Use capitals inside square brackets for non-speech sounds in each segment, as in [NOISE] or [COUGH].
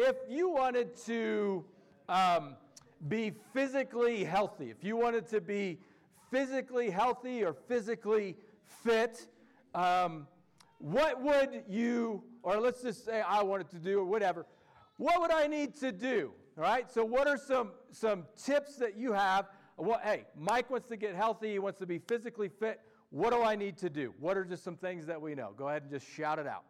if you wanted to um, be physically healthy, if you wanted to be physically healthy or physically fit, um, what would you, or let's just say I wanted to do, or whatever, what would I need to do? All right, so what are some, some tips that you have? Well, hey, Mike wants to get healthy, he wants to be physically fit. What do I need to do? What are just some things that we know? Go ahead and just shout it out.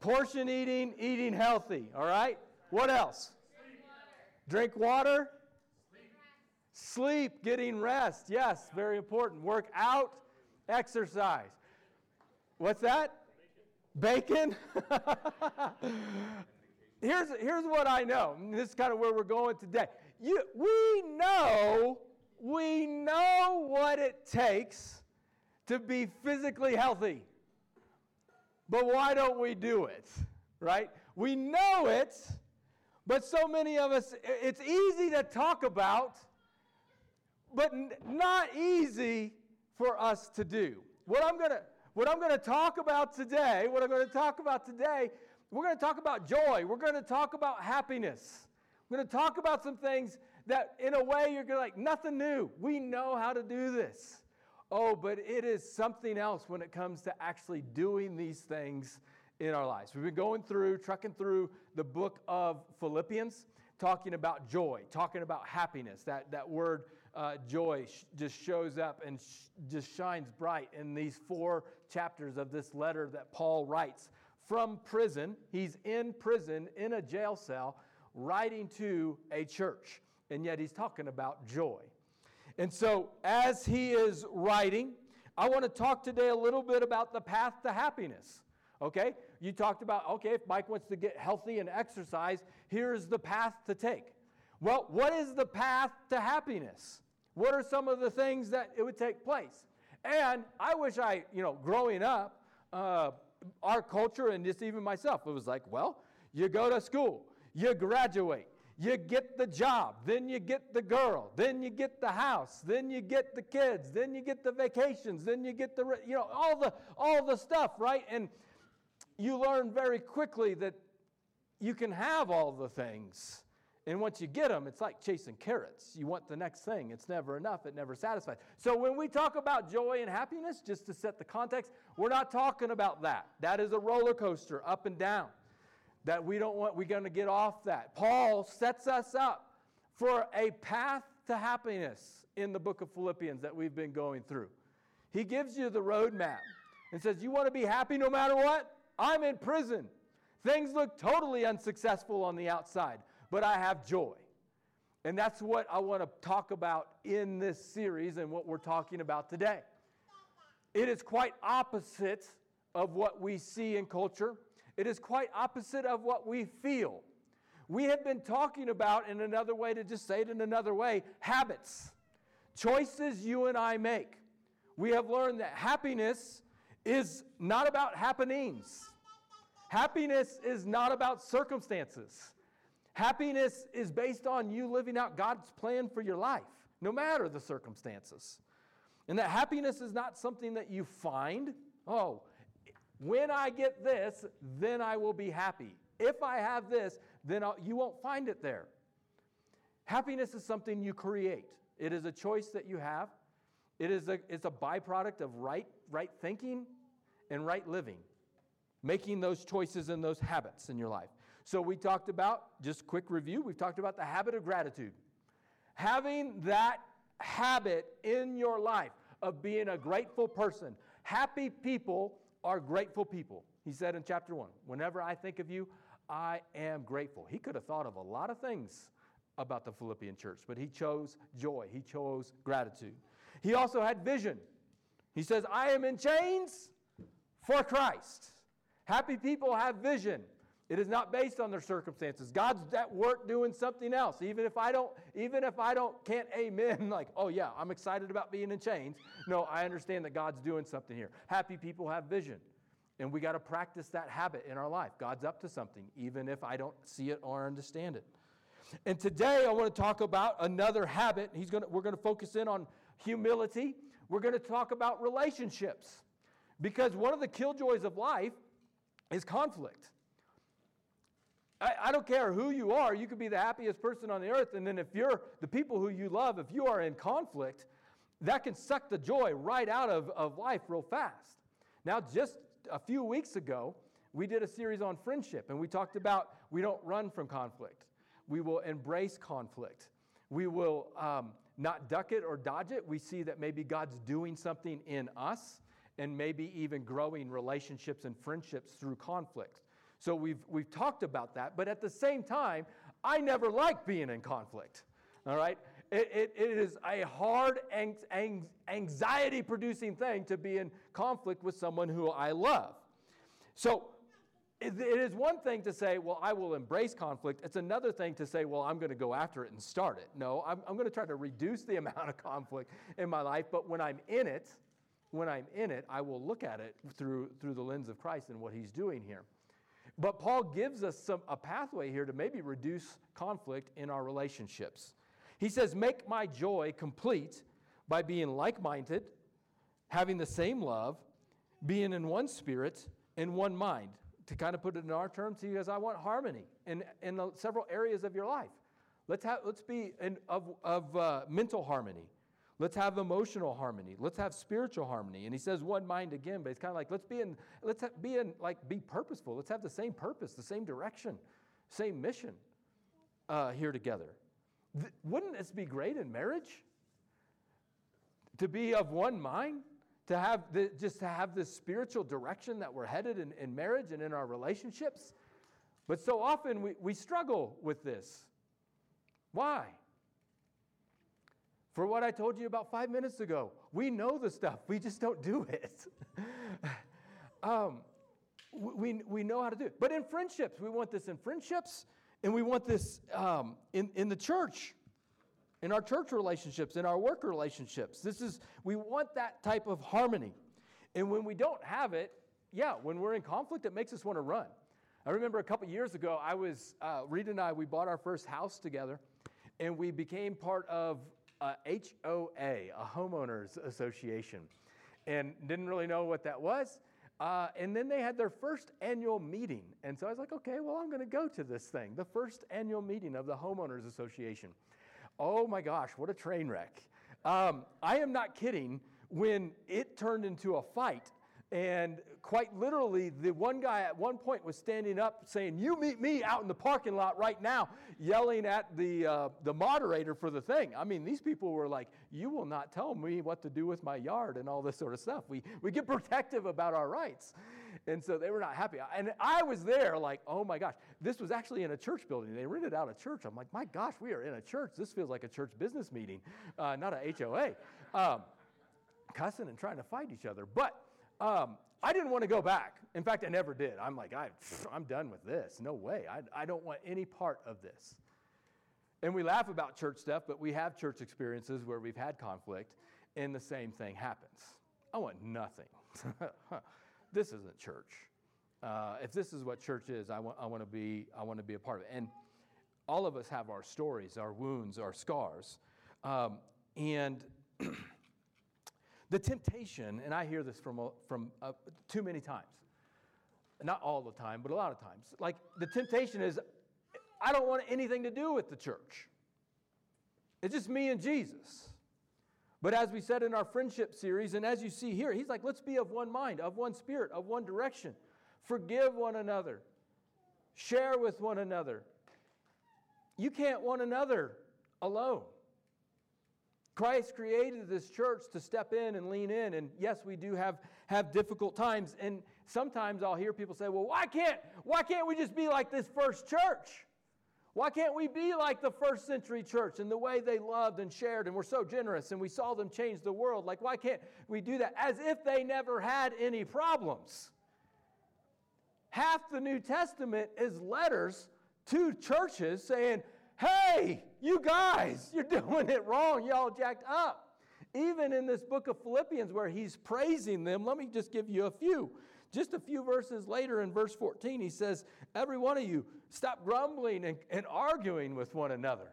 Portion eating, eating healthy. All right? What else? Drink water. Sleep, getting rest. Yes, very important. Work out, exercise. What's that? Bacon? [LAUGHS] here's, here's what I know. This is kind of where we're going today. You, we know, we know what it takes to be physically healthy. But why don't we do it? Right? We know it, but so many of us, it's easy to talk about, but not easy for us to do. What I'm going to what I'm going to talk about today, what I'm going to talk about today, we're going to talk about joy. We're going to talk about happiness. We're going to talk about some things that, in a way, you're going to like, nothing new. We know how to do this. Oh, but it is something else when it comes to actually doing these things in our lives. We've been going through, trucking through the book of Philippians, talking about joy, talking about happiness. That, that word uh, joy sh- just shows up and sh- just shines bright in these four chapters of this letter that Paul writes from prison. He's in prison, in a jail cell, writing to a church. And yet he's talking about joy. And so, as he is writing, I want to talk today a little bit about the path to happiness. Okay? You talked about, okay, if Mike wants to get healthy and exercise, here's the path to take. Well, what is the path to happiness? What are some of the things that it would take place? And I wish I, you know, growing up, uh, our culture and just even myself, it was like, well, you go to school, you graduate, you get the job, then you get the girl, then you get the house, then you get the kids, then you get the vacations, then you get the, you know, all the, all the stuff, right? And you learn very quickly that you can have all the things. And once you get them, it's like chasing carrots. You want the next thing. It's never enough. It never satisfies. So when we talk about joy and happiness, just to set the context, we're not talking about that. That is a roller coaster up and down. That we don't want, we're going to get off that. Paul sets us up for a path to happiness in the book of Philippians that we've been going through. He gives you the roadmap and says, You want to be happy no matter what? I'm in prison. Things look totally unsuccessful on the outside, but I have joy. And that's what I want to talk about in this series and what we're talking about today. It is quite opposite of what we see in culture. It is quite opposite of what we feel. We have been talking about, in another way, to just say it in another way, habits, choices you and I make. We have learned that happiness is not about happenings. Happiness is not about circumstances. Happiness is based on you living out God's plan for your life, no matter the circumstances. And that happiness is not something that you find. Oh, when I get this, then I will be happy. If I have this, then I'll, you won't find it there. Happiness is something you create. It is a choice that you have. It is a, it's a byproduct of right, right thinking and right living making those choices and those habits in your life. So, we talked about, just quick review, we've talked about the habit of gratitude. Having that habit in your life of being a grateful person. Happy people are grateful people. He said in chapter 1 Whenever I think of you, I am grateful. He could have thought of a lot of things about the Philippian church, but he chose joy, he chose gratitude. He also had vision. He says, I am in chains for Christ. Happy people have vision. It is not based on their circumstances. God's at work doing something else. Even if I don't, even if I don't can't amen, [LAUGHS] like, oh yeah, I'm excited about being in chains. No, I understand that God's doing something here. Happy people have vision. And we got to practice that habit in our life. God's up to something, even if I don't see it or understand it. And today I want to talk about another habit. He's going to, we're going to focus in on humility. We're going to talk about relationships. Because one of the killjoys of life is conflict. I, I don't care who you are, you could be the happiest person on the earth, and then if you're the people who you love, if you are in conflict, that can suck the joy right out of, of life real fast. Now, just a few weeks ago, we did a series on friendship, and we talked about we don't run from conflict. We will embrace conflict. We will um, not duck it or dodge it. We see that maybe God's doing something in us and maybe even growing relationships and friendships through conflict. So we've, we've talked about that, but at the same time, I never like being in conflict. All right? It, it, it is a hard, anxiety producing thing to be in conflict with someone who I love. So it is one thing to say, well, I will embrace conflict. It's another thing to say, well, I'm going to go after it and start it. No, I'm, I'm going to try to reduce the [LAUGHS] amount of conflict in my life, but when I'm in it, when I'm in it, I will look at it through, through the lens of Christ and what he's doing here. But Paul gives us some, a pathway here to maybe reduce conflict in our relationships. He says, Make my joy complete by being like minded, having the same love, being in one spirit, in one mind. To kind of put it in our terms, he because I want harmony in, in several areas of your life. Let's, have, let's be in, of, of uh, mental harmony. Let's have emotional harmony. Let's have spiritual harmony. And he says one mind again, but it's kind of like let's be in, let's have, be in, like be purposeful. Let's have the same purpose, the same direction, same mission uh, here together. Th- wouldn't this be great in marriage? To be of one mind, to have the, just to have this spiritual direction that we're headed in, in marriage and in our relationships. But so often we, we struggle with this. Why? For what I told you about five minutes ago, we know the stuff, we just don't do it. [LAUGHS] um, we, we know how to do it. But in friendships, we want this in friendships, and we want this um, in, in the church, in our church relationships, in our work relationships. This is, we want that type of harmony. And when we don't have it, yeah, when we're in conflict, it makes us want to run. I remember a couple years ago, I was, uh, and I, we bought our first house together, and we became part of a HOA, a homeowners association, and didn't really know what that was. Uh, and then they had their first annual meeting. And so I was like, okay, well, I'm going to go to this thing, the first annual meeting of the Homeowners Association. Oh my gosh, what a train wreck. Um, I am not kidding when it turned into a fight and quite literally, the one guy at one point was standing up saying, You meet me out in the parking lot right now, yelling at the, uh, the moderator for the thing. I mean, these people were like, You will not tell me what to do with my yard and all this sort of stuff. We, we get protective about our rights. And so they were not happy. And I was there like, Oh my gosh, this was actually in a church building. They rented out a church. I'm like, My gosh, we are in a church. This feels like a church business meeting, uh, not a HOA. Um, cussing and trying to fight each other. But um, I didn't want to go back. In fact, I never did. I'm like, I, I'm done with this. No way. I, I don't want any part of this. And we laugh about church stuff, but we have church experiences where we've had conflict, and the same thing happens. I want nothing. [LAUGHS] this isn't church. Uh, if this is what church is, I want, I, want to be, I want to be a part of it. And all of us have our stories, our wounds, our scars. Um, and [CLEARS THROAT] The temptation, and I hear this from, from uh, too many times, not all the time, but a lot of times. Like the temptation is, I don't want anything to do with the church. It's just me and Jesus. But as we said in our friendship series, and as you see here, he's like, let's be of one mind, of one spirit, of one direction. Forgive one another, share with one another. You can't one another alone. Christ created this church to step in and lean in. And yes, we do have, have difficult times. And sometimes I'll hear people say, well, why can't, why can't we just be like this first church? Why can't we be like the first century church and the way they loved and shared and were so generous and we saw them change the world? Like, why can't we do that? As if they never had any problems. Half the New Testament is letters to churches saying, hey, you guys, you're doing it wrong. Y'all jacked up. Even in this book of Philippians, where he's praising them, let me just give you a few. Just a few verses later in verse 14, he says, Every one of you, stop grumbling and, and arguing with one another.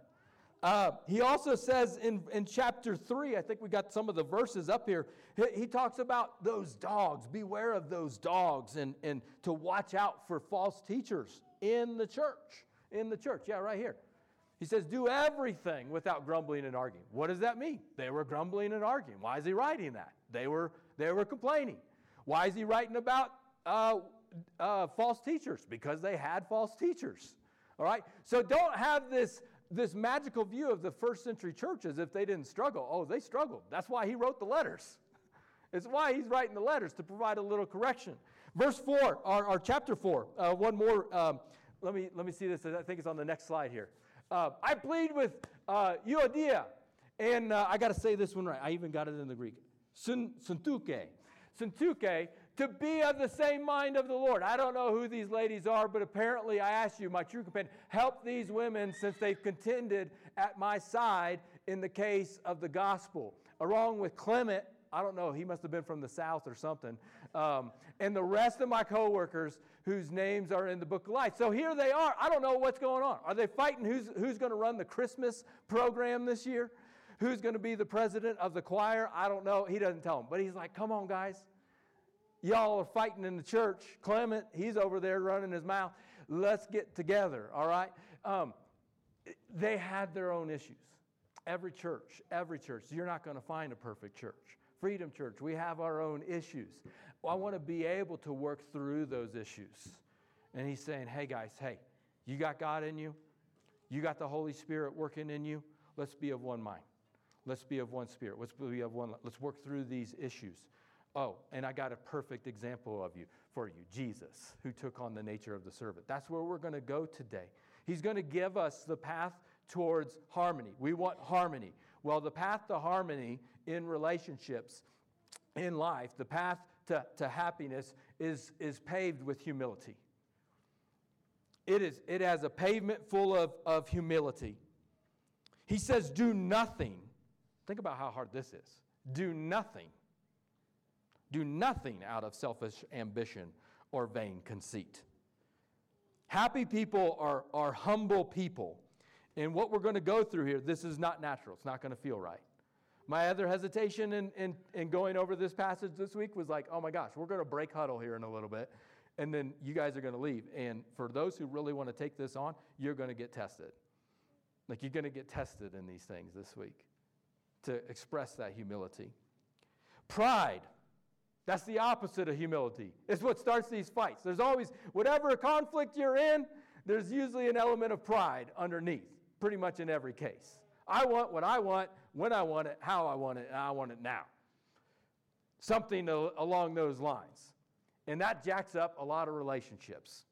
Uh, he also says in, in chapter 3, I think we got some of the verses up here, he, he, talks about those dogs. Beware of those dogs and, and to watch out for false teachers in the church. In the church, yeah, right here. He says, Do everything without grumbling and arguing. What does that mean? They were grumbling and arguing. Why is he writing that? They were, they were complaining. Why is he writing about uh, uh, false teachers? Because they had false teachers. All right? So don't have this, this magical view of the first century church as if they didn't struggle. Oh, they struggled. That's why he wrote the letters. [LAUGHS] It's why he's writing the letters to provide a little correction. Verse 4, or, or chapter 4, uh, one more. Um, let, me, let me see this. I think it's on the next slide here. Uh, I plead with uh, Euodia. And uh, I got to say this one right. I even got it in the Greek. Syntyche. Syntyche, to be of the same mind of the Lord. I don't know who these ladies are, but apparently I ask you, my true companion, help these women since they've contended at my side in the case of the gospel. Along with Clement, I don't know, he must have been from the South or something, um, and the rest of my coworkers whose names are in the book of life. So here they are. I don't know what's going on. Are they fighting who's, who's going to run the Christmas program this year? Who's going to be the president of the choir? I don't know. He doesn't tell them. But he's like, come on, guys. Y'all are fighting in the church. Clement, he's over there running his mouth. Let's get together, all right? Um, they had their own issues. Every church, every church. You're not going to find a perfect church. Freedom Church, we have our own issues. I want to be able to work through those issues. And he's saying, hey, guys, hey, you got God in you? You got the Holy Spirit working in you? Let's be of one mind. Let's be of one spirit. Let's be of one. Let's work through these issues. Oh, and I got a perfect example of you for you, Jesus, who took on the nature of the servant. That's where we're going to go today. He's going to give us the path towards harmony. We want harmony. Well, the path to harmony in relationships, in life, the path to, to happiness is, is paved with humility. It, is, it has a pavement full of, of humility. He says, Do nothing. Think about how hard this is. Do nothing. Do nothing out of selfish ambition or vain conceit. Happy people are, are humble people. And what we're going to go through here, this is not natural. It's not going to feel right. My other hesitation in, in, in going over this passage this week was like, oh my gosh, we're going to break huddle here in a little bit, and then you guys are going to leave. And for those who really want to take this on, you're going to get tested. Like you're going to get tested in these things this week to express that humility. Pride. That's the opposite of humility. It's what starts these fights. There's always, whatever conflict you're in, there's usually an element of pride underneath, pretty much in every case. I want what I want, when I want it, how I want it, and I want it now. Something along those lines. And that jacks up a lot of relationships.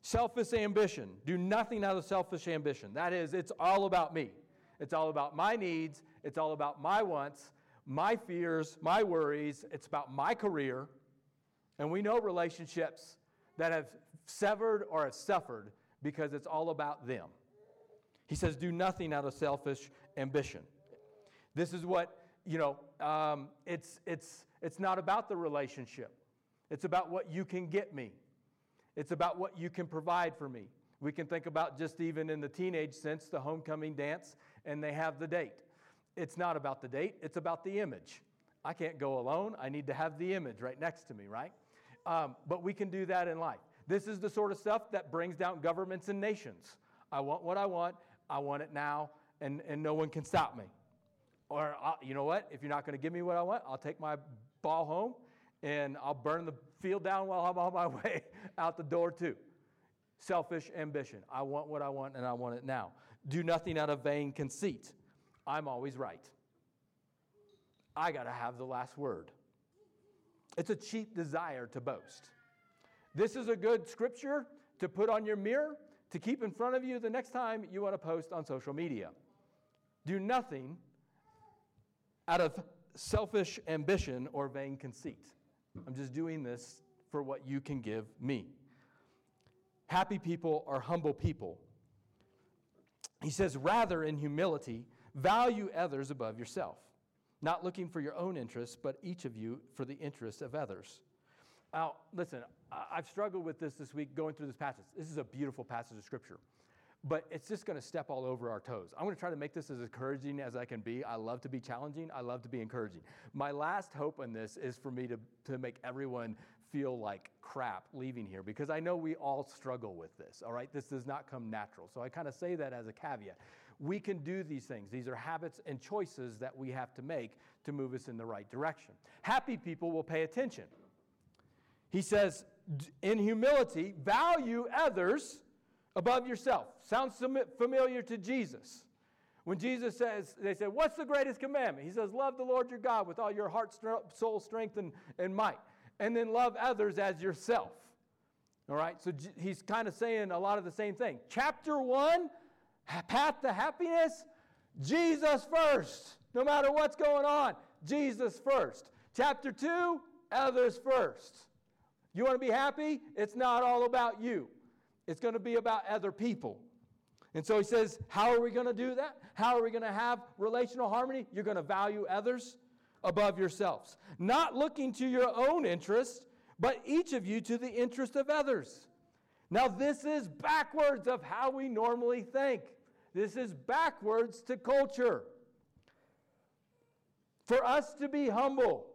Selfish ambition. Do nothing out of selfish ambition. That is, it's all about me. It's all about my needs. It's all about my wants, my fears, my worries. It's about my career. And we know relationships that have severed or have suffered because it's all about them. He says, do nothing out of selfish ambition. This is what, you know, um, it's, it's, it's not about the relationship. It's about what you can get me. It's about what you can provide for me. We can think about just even in the teenage sense, the homecoming dance, and they have the date. It's not about the date, it's about the image. I can't go alone. I need to have the image right next to me, right? Um, but we can do that in life. This is the sort of stuff that brings down governments and nations. I want what I want, I want it now, and, and no one can stop me. Or, uh, you know what? If you're not going to give me what I want, I'll take my ball home and I'll burn the field down while I'm on my [LAUGHS] way out the door, too. Selfish ambition. I want what I want and I want it now. Do nothing out of vain conceit. I'm always right. I got to have the last word. It's a cheap desire to boast. This is a good scripture to put on your mirror to keep in front of you the next time you want to post on social media. Do nothing out of selfish ambition or vain conceit. I'm just doing this for what you can give me. Happy people are humble people. He says, rather, in humility, value others above yourself, not looking for your own interests, but each of you for the interests of others. Now, listen, I've struggled with this this week going through this passage. This is a beautiful passage of Scripture. but it's just going to step all over our toes. I'm going to try to make this as encouraging as I can be. I love to be challenging, I love to be encouraging. My last hope in this is for me to, to make everyone feel like crap leaving here because I know we all struggle with this, all right? This does not come natural. So I kind of say that as a caveat. We can do these things. These are habits and choices that we have to make to move us in the right direction. Happy people will pay attention. He says, in humility, value others above yourself. Sounds familiar to Jesus. When Jesus says, they say, What's the greatest commandment? He says, Love the Lord your God with all your heart, soul, strength, and, and might. And then love others as yourself. All right, so he's kind of saying a lot of the same thing. Chapter one, path to happiness, Jesus first. No matter what's going on, Jesus first. Chapter two, others first. You want to be happy? It's not all about you, it's going to be about other people. And so he says, How are we going to do that? How are we going to have relational harmony? You're going to value others above yourselves, not looking to your own interest, but each of you to the interest of others. Now, this is backwards of how we normally think. This is backwards to culture. For us to be humble,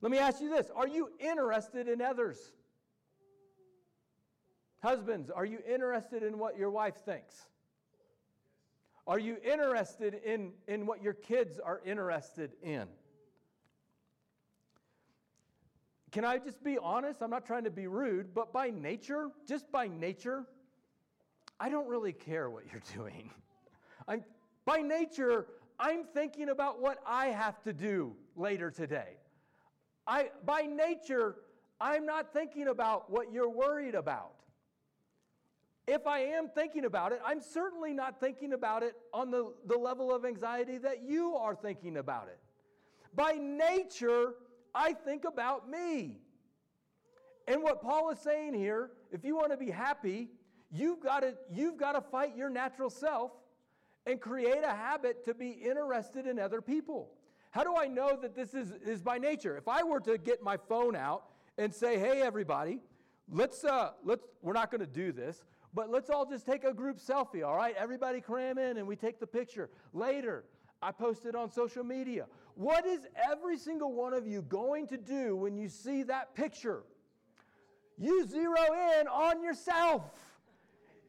let me ask you this Are you interested in others? Husbands, are you interested in what your wife thinks? Are you interested in, in what your kids are interested in? Can I just be honest? I'm not trying to be rude, but by nature, just by nature, I don't really care what you're [LAUGHS] doing. I'm, by nature, I'm thinking about what I have to do later today. I, by nature, I'm not thinking about what you're worried about. If I am thinking about it, I'm certainly not thinking about it on the, the level of anxiety that you are thinking about it. By nature, I think about me. And what Paul is saying here, if you want to be happy, you've got to, you've got to fight your natural self and create a habit to be interested in other people. How do I know that this is, is by nature? If I were to get my phone out and say, hey, everybody, let's, uh, let's, we're not going to do this, but let's all just take a group selfie, all right? Everybody cram in and we take the picture. Later, I post it on social media. What is every single one of you going to do when you see that picture? You zero in on yourself.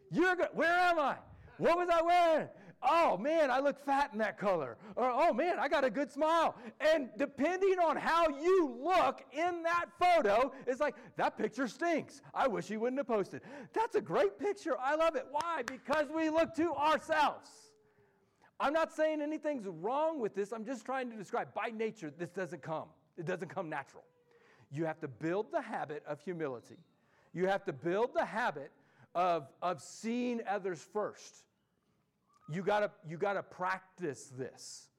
You're go- where am I? What was I wearing? Oh man, I look fat in that color. Or oh man, I got a good smile. And depending on how you look in that photo, it's like, that picture stinks. I wish he wouldn't have posted. That's a great picture. I love it. Why? Because we look to ourselves. I'm not saying anything's wrong with this. I'm just trying to describe by nature, this doesn't come. It doesn't come natural. You have to build the habit of humility. You have to build the habit of, of seeing others first you gotta, you gotta practice this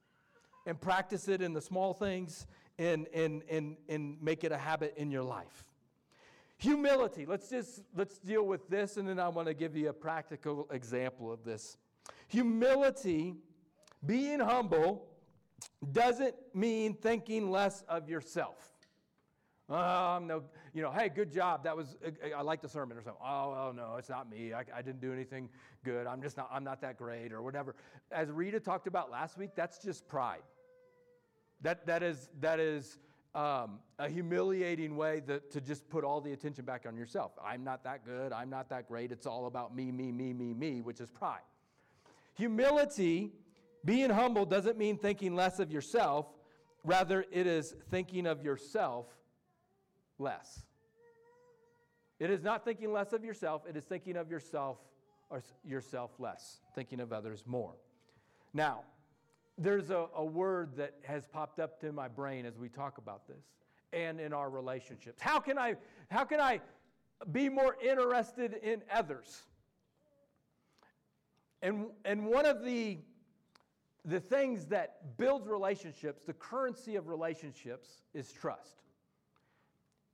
and practice it in the small things and, and, and, and make it a habit in your life. Humility. Let's just let's deal with this and then I want to give you a practical example of this. Humility, being humble, doesn't mean thinking less of yourself. Oh, no, you know, hey, good job. That was, I like the sermon or something. Oh, oh no, it's not me. I, I didn't do anything good. I'm just not, I'm not that great or whatever. As Rita talked about last week, that's just pride. That, that is, that is um, a humiliating way that, to just put all the attention back on yourself. I'm not that good. I'm not that great. It's all about me, me, me, me, me, which is pride. Humility, being humble, doesn't mean thinking less of yourself. Rather, it is thinking of yourself less. It is not thinking less of yourself, it is thinking of yourself or yourself less, thinking of others more. Now, there's a, a word that has popped up to my brain as we talk about this and in our relationships. How can I, how can I be more interested in others? And, and one of the, the things that builds relationships, the currency of relationships, is trust.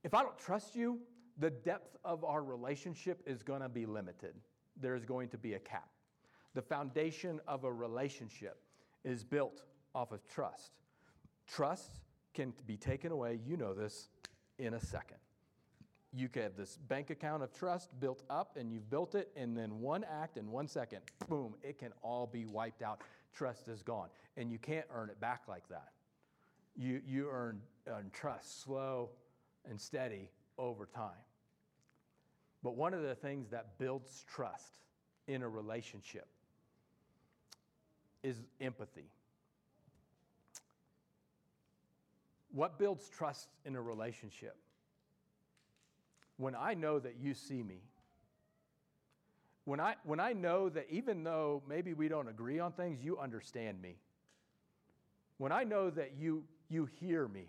If I don't trust you, the depth of our relationship is going to be limited. There's going to be a cap. The foundation of a relationship is built off of trust. Trust can be taken away, you know this, in a second. you could have this bank account of trust built up and you've built it, and then one act in one second, boom, it can all be wiped out. Trust is gone. And you can't earn it back like that. You, you earn, earn trust slow and steady over time. But one of the things that builds trust in a relationship is empathy. What builds trust in a relationship? When I know that you see me, when I, when I know that even though maybe we don't agree on things, you understand me. When I know that you, you hear me,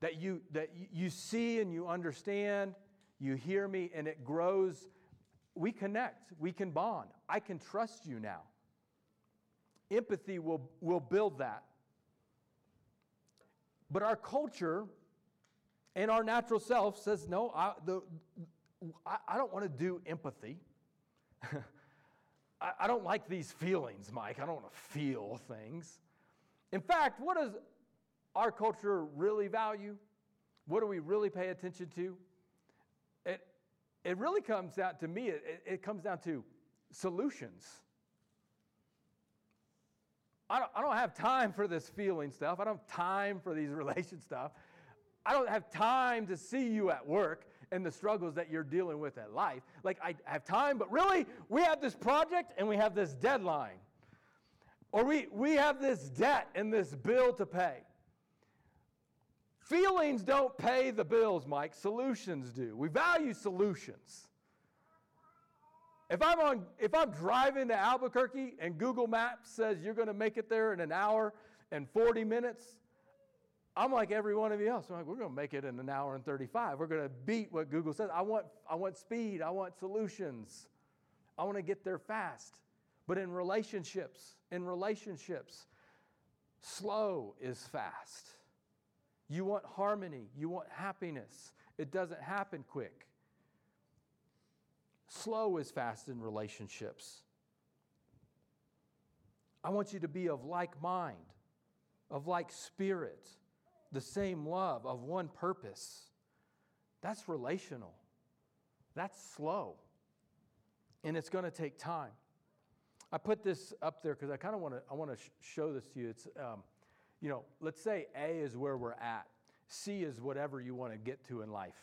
that you, that you see and you understand, you hear me, and it grows, we connect, we can bond. I can trust you now. Empathy will, will build that. But our culture and our natural self says, no, I, the, I, I don't want to do empathy. [LAUGHS] I, I don't like these feelings, Mike. I don't want to feel things. In fact, what does our culture really value? What do we really pay attention to? It, it really comes down to me, it, it comes down to solutions. I don't, I don't have time for this feeling stuff. I don't have time for these [LAUGHS] relation stuff. I don't have time to see you at work and the struggles that you're dealing with at life. Like, I have time, but really, we have this project and we have this deadline. Or we, we have this debt and this bill to pay. Feelings don't pay the bills, Mike. Solutions do. We value solutions. If I'm, on, if I'm driving to Albuquerque and Google Maps says you're going to make it there in an hour and 40 minutes, I'm like every one of you else. I'm like, we're going to make it in an hour and 35. We're going to beat what Google says. I want, I want speed. I want solutions. I want to get there fast. But in relationships, in relationships, slow is fast. You want harmony. You want happiness. It doesn't happen quick. Slow is fast in relationships. I want you to be of like mind, of like spirit, the same love, of one purpose. That's relational. That's slow. And it's going to take time. I put this up there because I kind of want to I want to sh- show this to you. It's um, you know, let's say A is where we're at. C is whatever you want to get to in life.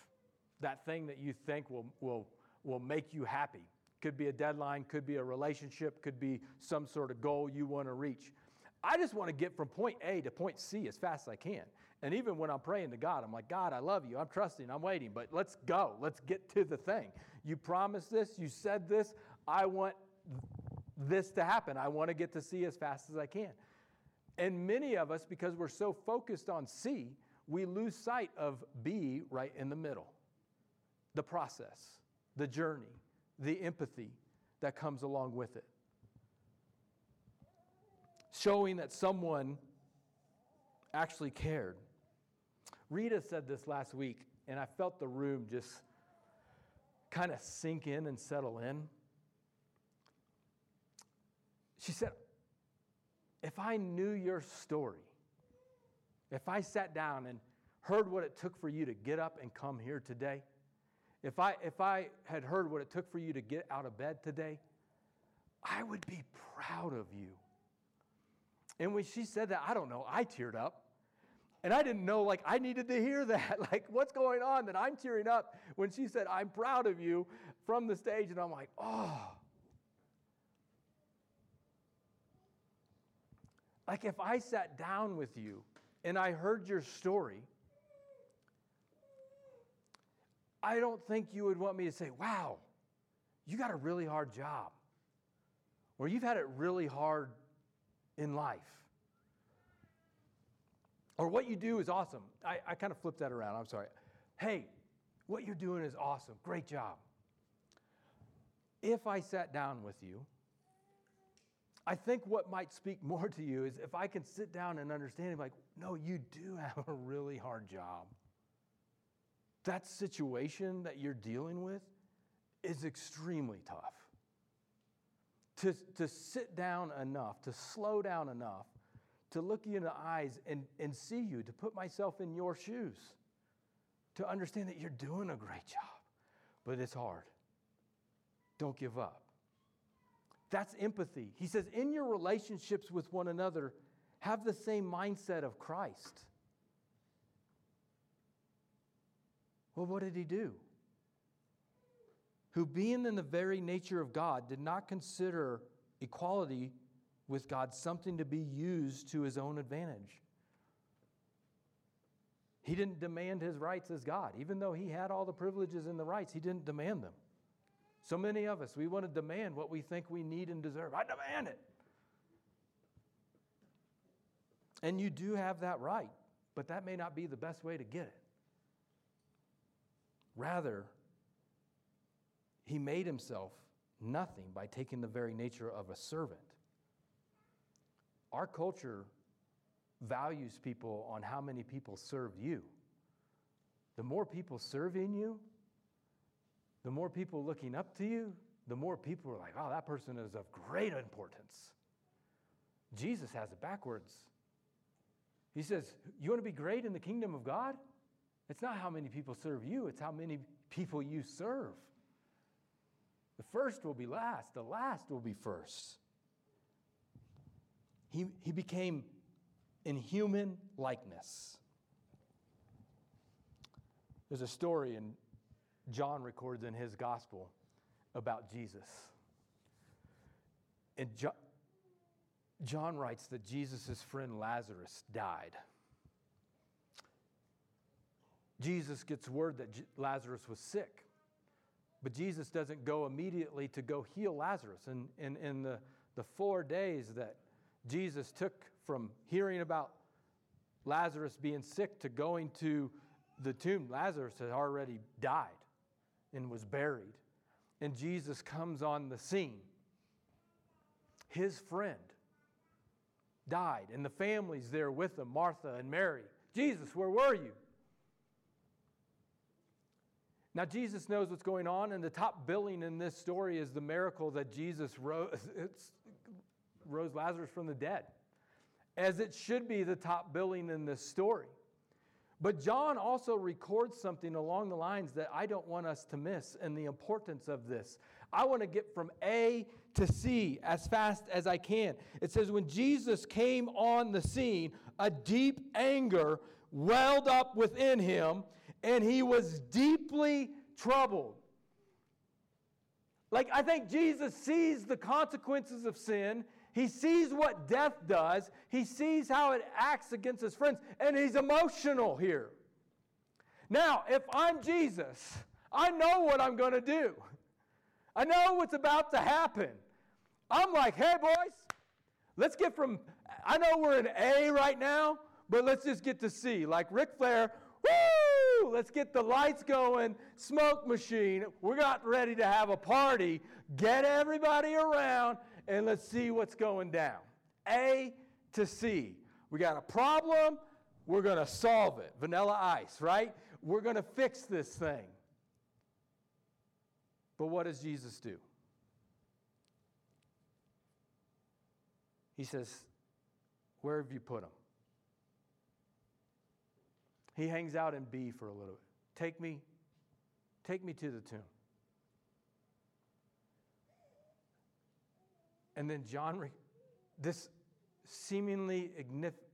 That thing that you think will will will make you happy. Could be a deadline, could be a relationship, could be some sort of goal you want to reach. I just want to get from point A to point C as fast as I can. And even when I'm praying to God, I'm like, God, I love you. I'm trusting. I'm waiting. But let's go. Let's get to the thing. You promised this. You said this. I want this to happen. I want to get to C as fast as I can. And many of us, because we're so focused on C, we lose sight of B right in the middle the process the journey, the empathy that comes along with it. Showing that someone actually cared. Rita said this last week, and I felt the room just kind of sink in and settle in. She said, If I knew your story, if I sat down and heard what it took for you to get up and come here today, if I, if I had heard what it took for you to get out of bed today, I would be proud of you. And when she said that, I don't know, I teared up. And I didn't know, like, I needed to hear that. [LAUGHS] Like, what's going on that I'm tearing up when she said, I'm proud of you from the stage? And I'm like, oh. Like, if I sat down with you and I heard your story, I don't think you would want me to say, wow, you got a really hard job, or you've had it really hard in life, or what you do is awesome. I, I kind of flipped that around. I'm sorry. Hey, what you're doing is awesome. Great job. If I sat down with you, I think what might speak more to you is if I can sit down and understand, like, no, you do have a really hard job that situation that you're dealing with is extremely tough. To, to sit down enough, to slow down enough, to look you in the eyes and, and see you, to put myself in your shoes, to understand that you're doing a great job, but it's hard. Don't give up. That's empathy. He says, in your relationships with one another, have the same mindset of Christ. Well, what did he do? Who, being in the very nature of God, did not consider equality with God something to be used to his own advantage. He didn't demand his rights as God. Even though he had all the privileges and the rights, he didn't demand them. So many of us, we want to demand what we think we need and deserve. I demand it. And you do have that right, but that may not be the best way to get it. Rather, he made himself nothing by taking the very nature of a servant. Our culture values people on how many people serve you. The more people serving you, the more people looking up to you, the more people are like, oh, that person is of great importance. Jesus has it backwards. He says, You want to be great in the kingdom of God? It's not how many people serve you, it's how many people you serve. The first will be last, the last will be first. He, he became in human likeness. There's a story in John records in his gospel about Jesus. And John, John writes that Jesus' friend Lazarus died. Jesus gets word that Lazarus was sick, but Jesus doesn't go immediately to go heal Lazarus. And in, in the, the four days that Jesus took from hearing about Lazarus being sick to going to the tomb, Lazarus had already died and was buried. And Jesus comes on the scene. His friend died, and the family's there with him Martha and Mary. Jesus, where were you? Now, Jesus knows what's going on, and the top billing in this story is the miracle that Jesus rose, [LAUGHS] rose Lazarus from the dead, as it should be the top billing in this story. But John also records something along the lines that I don't want us to miss and the importance of this. I want to get from A to C as fast as I can. It says, When Jesus came on the scene, a deep anger welled up within him, and he was deeply troubled. Like, I think Jesus sees the consequences of sin he sees what death does, he sees how it acts against his friends, and he's emotional here. Now, if I'm Jesus, I know what I'm going to do. I know what's about to happen. I'm like, hey, boys, let's get from, I know we're in A right now, but let's just get to C. Like Ric Flair, woo, let's get the lights going, smoke machine. We're not ready to have a party. Get everybody around and let's see what's going down. A to C. We got a problem, we're going to solve it. Vanilla ice, right? We're going to fix this thing. But what does Jesus do? He says, Where have you put him? He hangs out in B for a little bit. Take me, take me to the tomb. And then John, this seemingly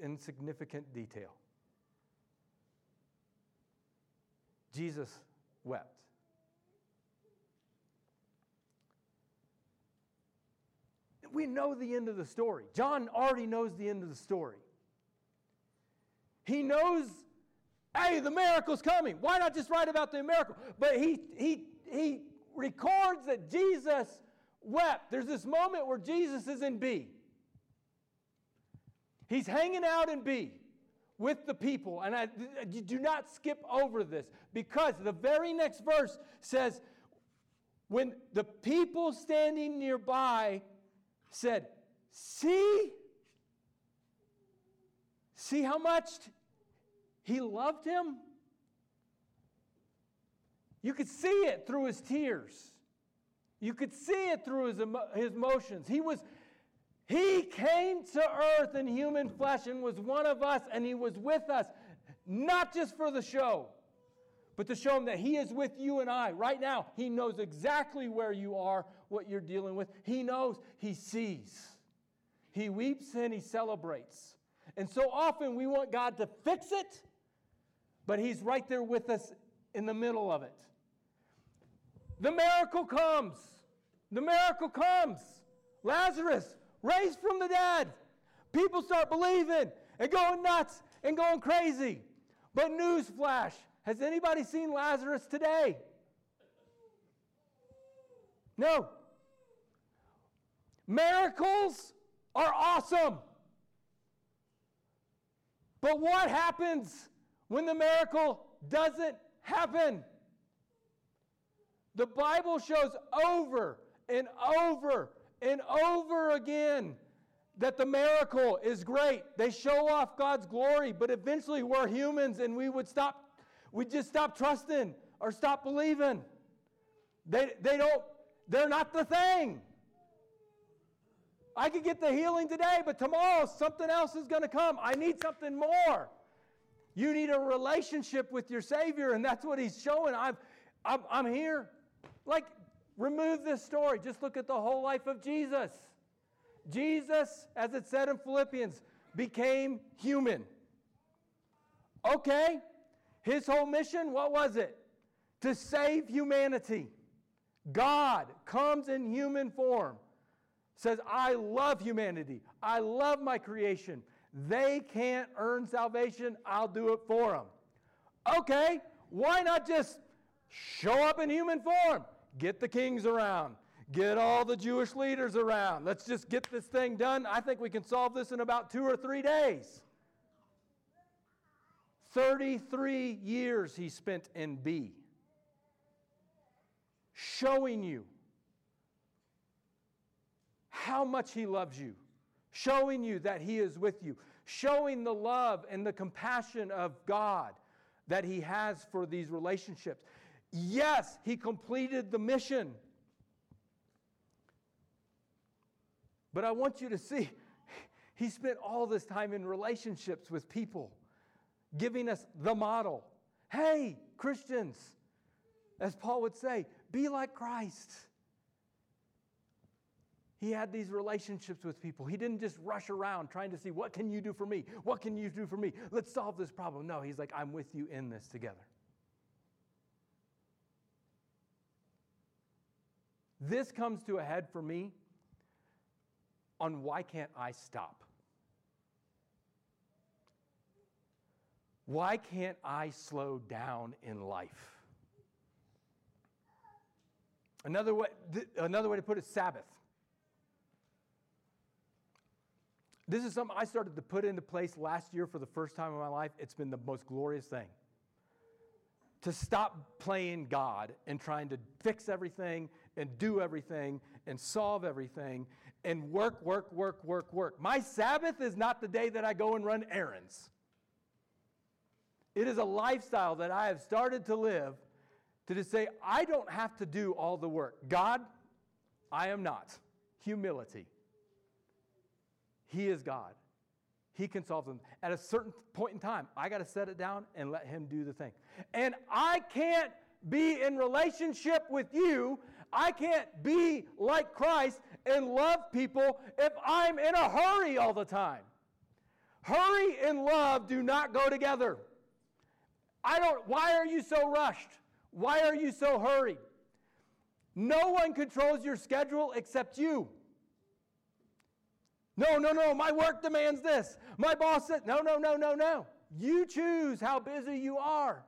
insignificant detail. Jesus wept. We know the end of the story. John already knows the end of the story. He knows, hey, the miracle's coming. Why not just write about the miracle? But he, he, he records that Jesus wept. There's this moment where Jesus is in B. He's hanging out in B with the people. And I do not skip over this because the very next verse says, when the people standing nearby said, See, see how much he loved him? You could see it through his tears. You could see it through his, emo- his emotions. He was he came to earth in human flesh and was one of us and he was with us not just for the show, but to show him that he is with you and I right now. He knows exactly where you are, what you're dealing with. He knows, he sees. He weeps and he celebrates. And so often we want God to fix it, but he's right there with us in the middle of it. The miracle comes. The miracle comes. Lazarus raised from the dead. People start believing and going nuts and going crazy. But newsflash has anybody seen Lazarus today? No. Miracles are awesome. But what happens when the miracle doesn't happen? The Bible shows over and over and over again that the miracle is great. They show off God's glory, but eventually we're humans and we would stop, we just stop trusting or stop believing. They, they don't, they're not the thing. I could get the healing today, but tomorrow something else is going to come. I need something more. You need a relationship with your Savior, and that's what He's showing. I've, I'm, I'm here. Like, remove this story. Just look at the whole life of Jesus. Jesus, as it said in Philippians, became human. Okay, his whole mission, what was it? To save humanity. God comes in human form, says, I love humanity, I love my creation. They can't earn salvation, I'll do it for them. Okay, why not just show up in human form? Get the kings around, Get all the Jewish leaders around. Let's just get this thing done. I think we can solve this in about two or three days. 33 years he spent in B, showing you how much he loves you, showing you that he is with you, showing the love and the compassion of God that he has for these relationships. Yes, he completed the mission. But I want you to see, [LAUGHS] he spent all this time in relationships with people, giving us the model. Hey, Christians, as Paul would say, be like Christ. He had these relationships with people. He didn't just rush around trying to see, what can you do for me? What can you do for me? Let's solve this problem. No, he's like, I'm with you in this together. This comes to a head for me on why can't I stop? Why can't I slow down in life? Another way, th- another way to put it Sabbath. This is something I started to put into place last year for the first time in my life. It's been the most glorious thing. To stop playing God and trying to fix everything and do everything and solve everything and work, work, work, work, work. My Sabbath is not the day that I go and run errands. It is a lifestyle that I have started to live to just say, I don't have to do all the work. God, I am not. Humility. He is God. He can solve them. At a certain point in time, I got to set it down and let Him do the thing. And I can't be in relationship with you. I can't be like Christ and love people if I'm in a hurry all the time. Hurry and love do not go together. I don't, why are you so rushed? Why are you so hurried? No one controls your schedule except you. No, no, no, my work demands this. My boss said, no, no, no, no, no. You choose how busy you are.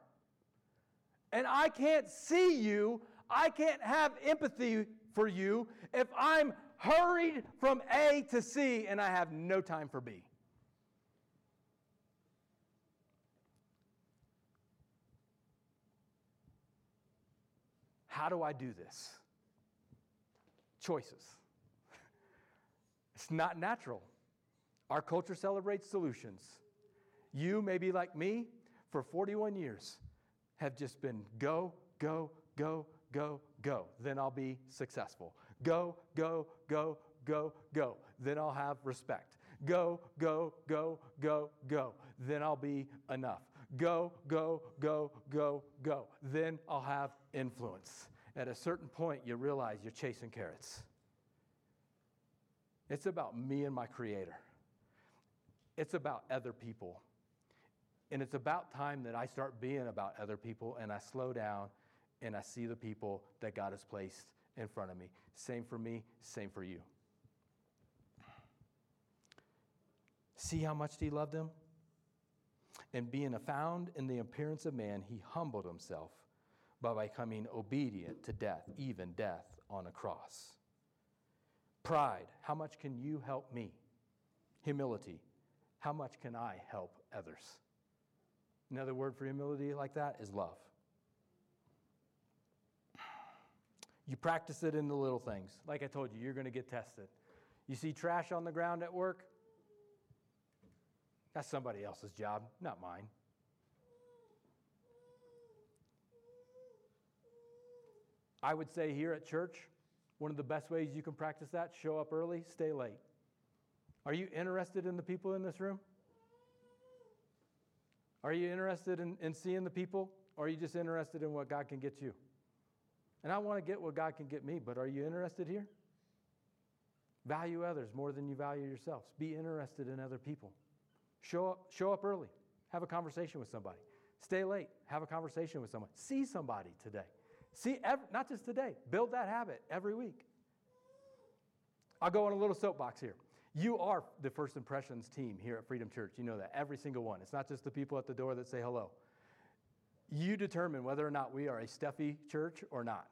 And I can't see you, I can't have empathy for you if I'm hurried from A to C and I have no time for B. How do I do this? Choices. [LAUGHS] It's not natural. Our culture celebrates solutions. You, may be like me, for 41 years, have just been go, go, go, go, go. Then I'll be successful. Go, go, go, go, go. Then I'll have respect. Go, go, go, go, go. Then I'll be enough. Go, go, go, go, go. Then I'll have influence. At a certain point, you realize you're chasing carrots. It's about me and my Creator, it's about other people. And it's about time that I start being about other people and I slow down and I see the people that God has placed in front of me. Same for me, same for you. See how much he loved them? And being found in the appearance of man, he humbled himself by becoming obedient to death, even death on a cross. Pride, how much can you help me? Humility, how much can I help others? Another word for humility like that is love. You practice it in the little things. Like I told you, you're going to get tested. You see trash on the ground at work? That's somebody else's job, not mine. I would say here at church, one of the best ways you can practice that, show up early, stay late. Are you interested in the people in this room? Are you interested in, in seeing the people, or are you just interested in what God can get you? And I want to get what God can get me, but are you interested here? Value others more than you value yourselves. Be interested in other people. Show up, show up early. Have a conversation with somebody. Stay late. Have a conversation with someone. See somebody today. See, every, not just today, build that habit every week. I'll go on a little soapbox here. You are the first impressions team here at Freedom Church. You know that, every single one. It's not just the people at the door that say hello. You determine whether or not we are a stuffy church or not.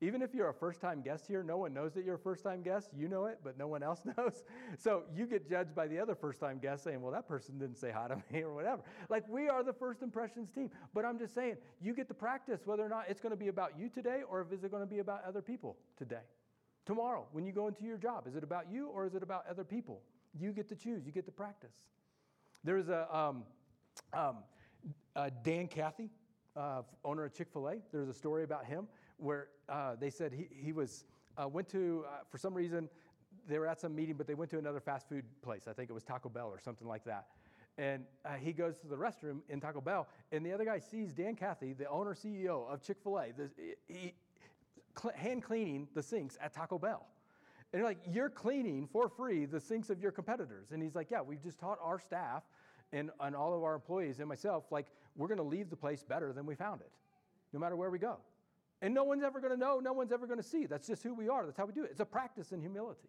Even if you're a first time guest here, no one knows that you're a first time guest. You know it, but no one else [LAUGHS] knows. So you get judged by the other first time guests saying, well, that person didn't say hi to me [LAUGHS] or whatever. Like we are the first impressions team. But I'm just saying, you get to practice whether or not it's going to be about you today or if is it going to be about other people today. Tomorrow, when you go into your job, is it about you or is it about other people? You get to choose, you get to practice. There's a um, um, uh, Dan Cathy, uh, owner of Chick fil A. There's a story about him where uh, they said he, he was, uh, went to, uh, for some reason, they were at some meeting, but they went to another fast food place. I think it was Taco Bell or something like that. And uh, he goes to the restroom in Taco Bell, and the other guy sees Dan Cathy, the owner CEO of Chick fil A, hand cleaning the sinks at Taco Bell. And like, you're cleaning for free the sinks of your competitors. And he's like, yeah, we've just taught our staff and, and all of our employees and myself, like, we're going to leave the place better than we found it, no matter where we go. And no one's ever going to know, no one's ever going to see. That's just who we are. That's how we do it. It's a practice in humility.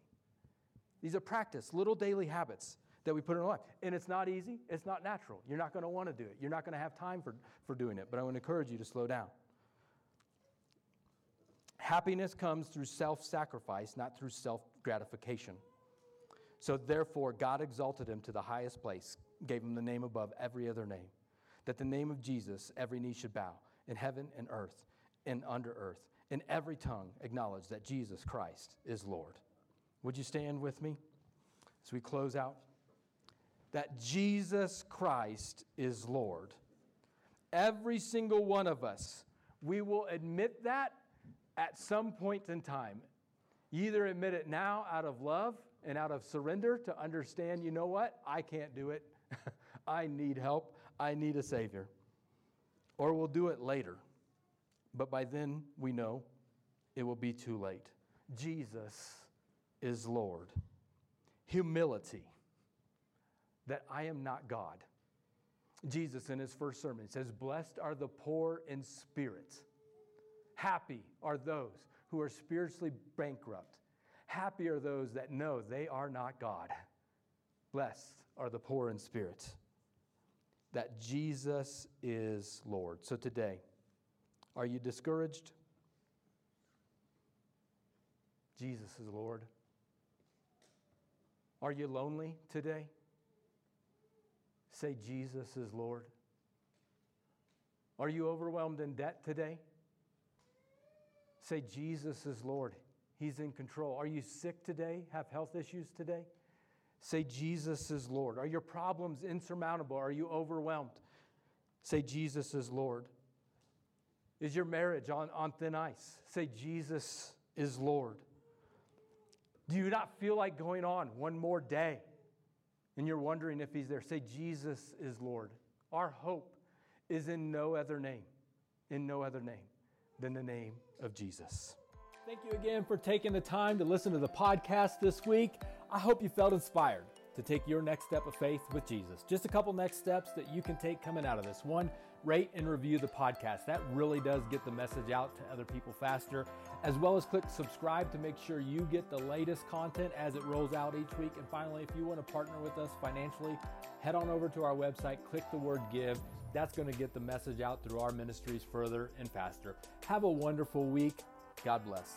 These are practice, little daily habits that we put in our life. And it's not easy, it's not natural. You're not going to want to do it. You're not going to have time for, for doing it. But I want to encourage you to slow down. Happiness comes through self sacrifice, not through self gratification. So, therefore, God exalted him to the highest place, gave him the name above every other name, that the name of Jesus every knee should bow in heaven and earth and under earth, and every tongue acknowledge that Jesus Christ is Lord. Would you stand with me as we close out? That Jesus Christ is Lord. Every single one of us, we will admit that at some point in time. You either admit it now out of love and out of surrender to understand, you know what? I can't do it. [LAUGHS] I need help. I need a Savior. Or we'll do it later but by then we know it will be too late. Jesus is Lord. Humility, that I am not God. Jesus, in his first sermon, says, Blessed are the poor in spirit. Happy are those who are spiritually bankrupt. Happy are those that know they are not God. Blessed are the poor in spirit. That Jesus is Lord. So today, are you discouraged? Jesus is Lord. Are you lonely today? Say, Jesus is Lord. Are you overwhelmed in debt today? Say, Jesus is Lord. He's in control. Are you sick today? Have health issues today? Say, Jesus is Lord. Are your problems insurmountable? Are you overwhelmed? Say, Jesus is Lord. Is your marriage on, on thin ice? Say, Jesus is Lord. Do you not feel like going on one more day? And you're wondering if He's there. Say, Jesus is Lord. Our hope is in no other name, in no other name than the name of Jesus. Thank you again for taking the time to listen to the podcast this week. I hope you felt inspired to take your next step of faith with Jesus. Just a couple next steps that you can take coming out of this. One, rate and review the podcast. That really does get the message out to other people faster, as well as click subscribe to make sure you get the latest content as it rolls out each week. And finally, if you want to partner with us financially, head on over to our website, click the word give. That's going to get the message out through our ministries further and faster. Have a wonderful week. God bless.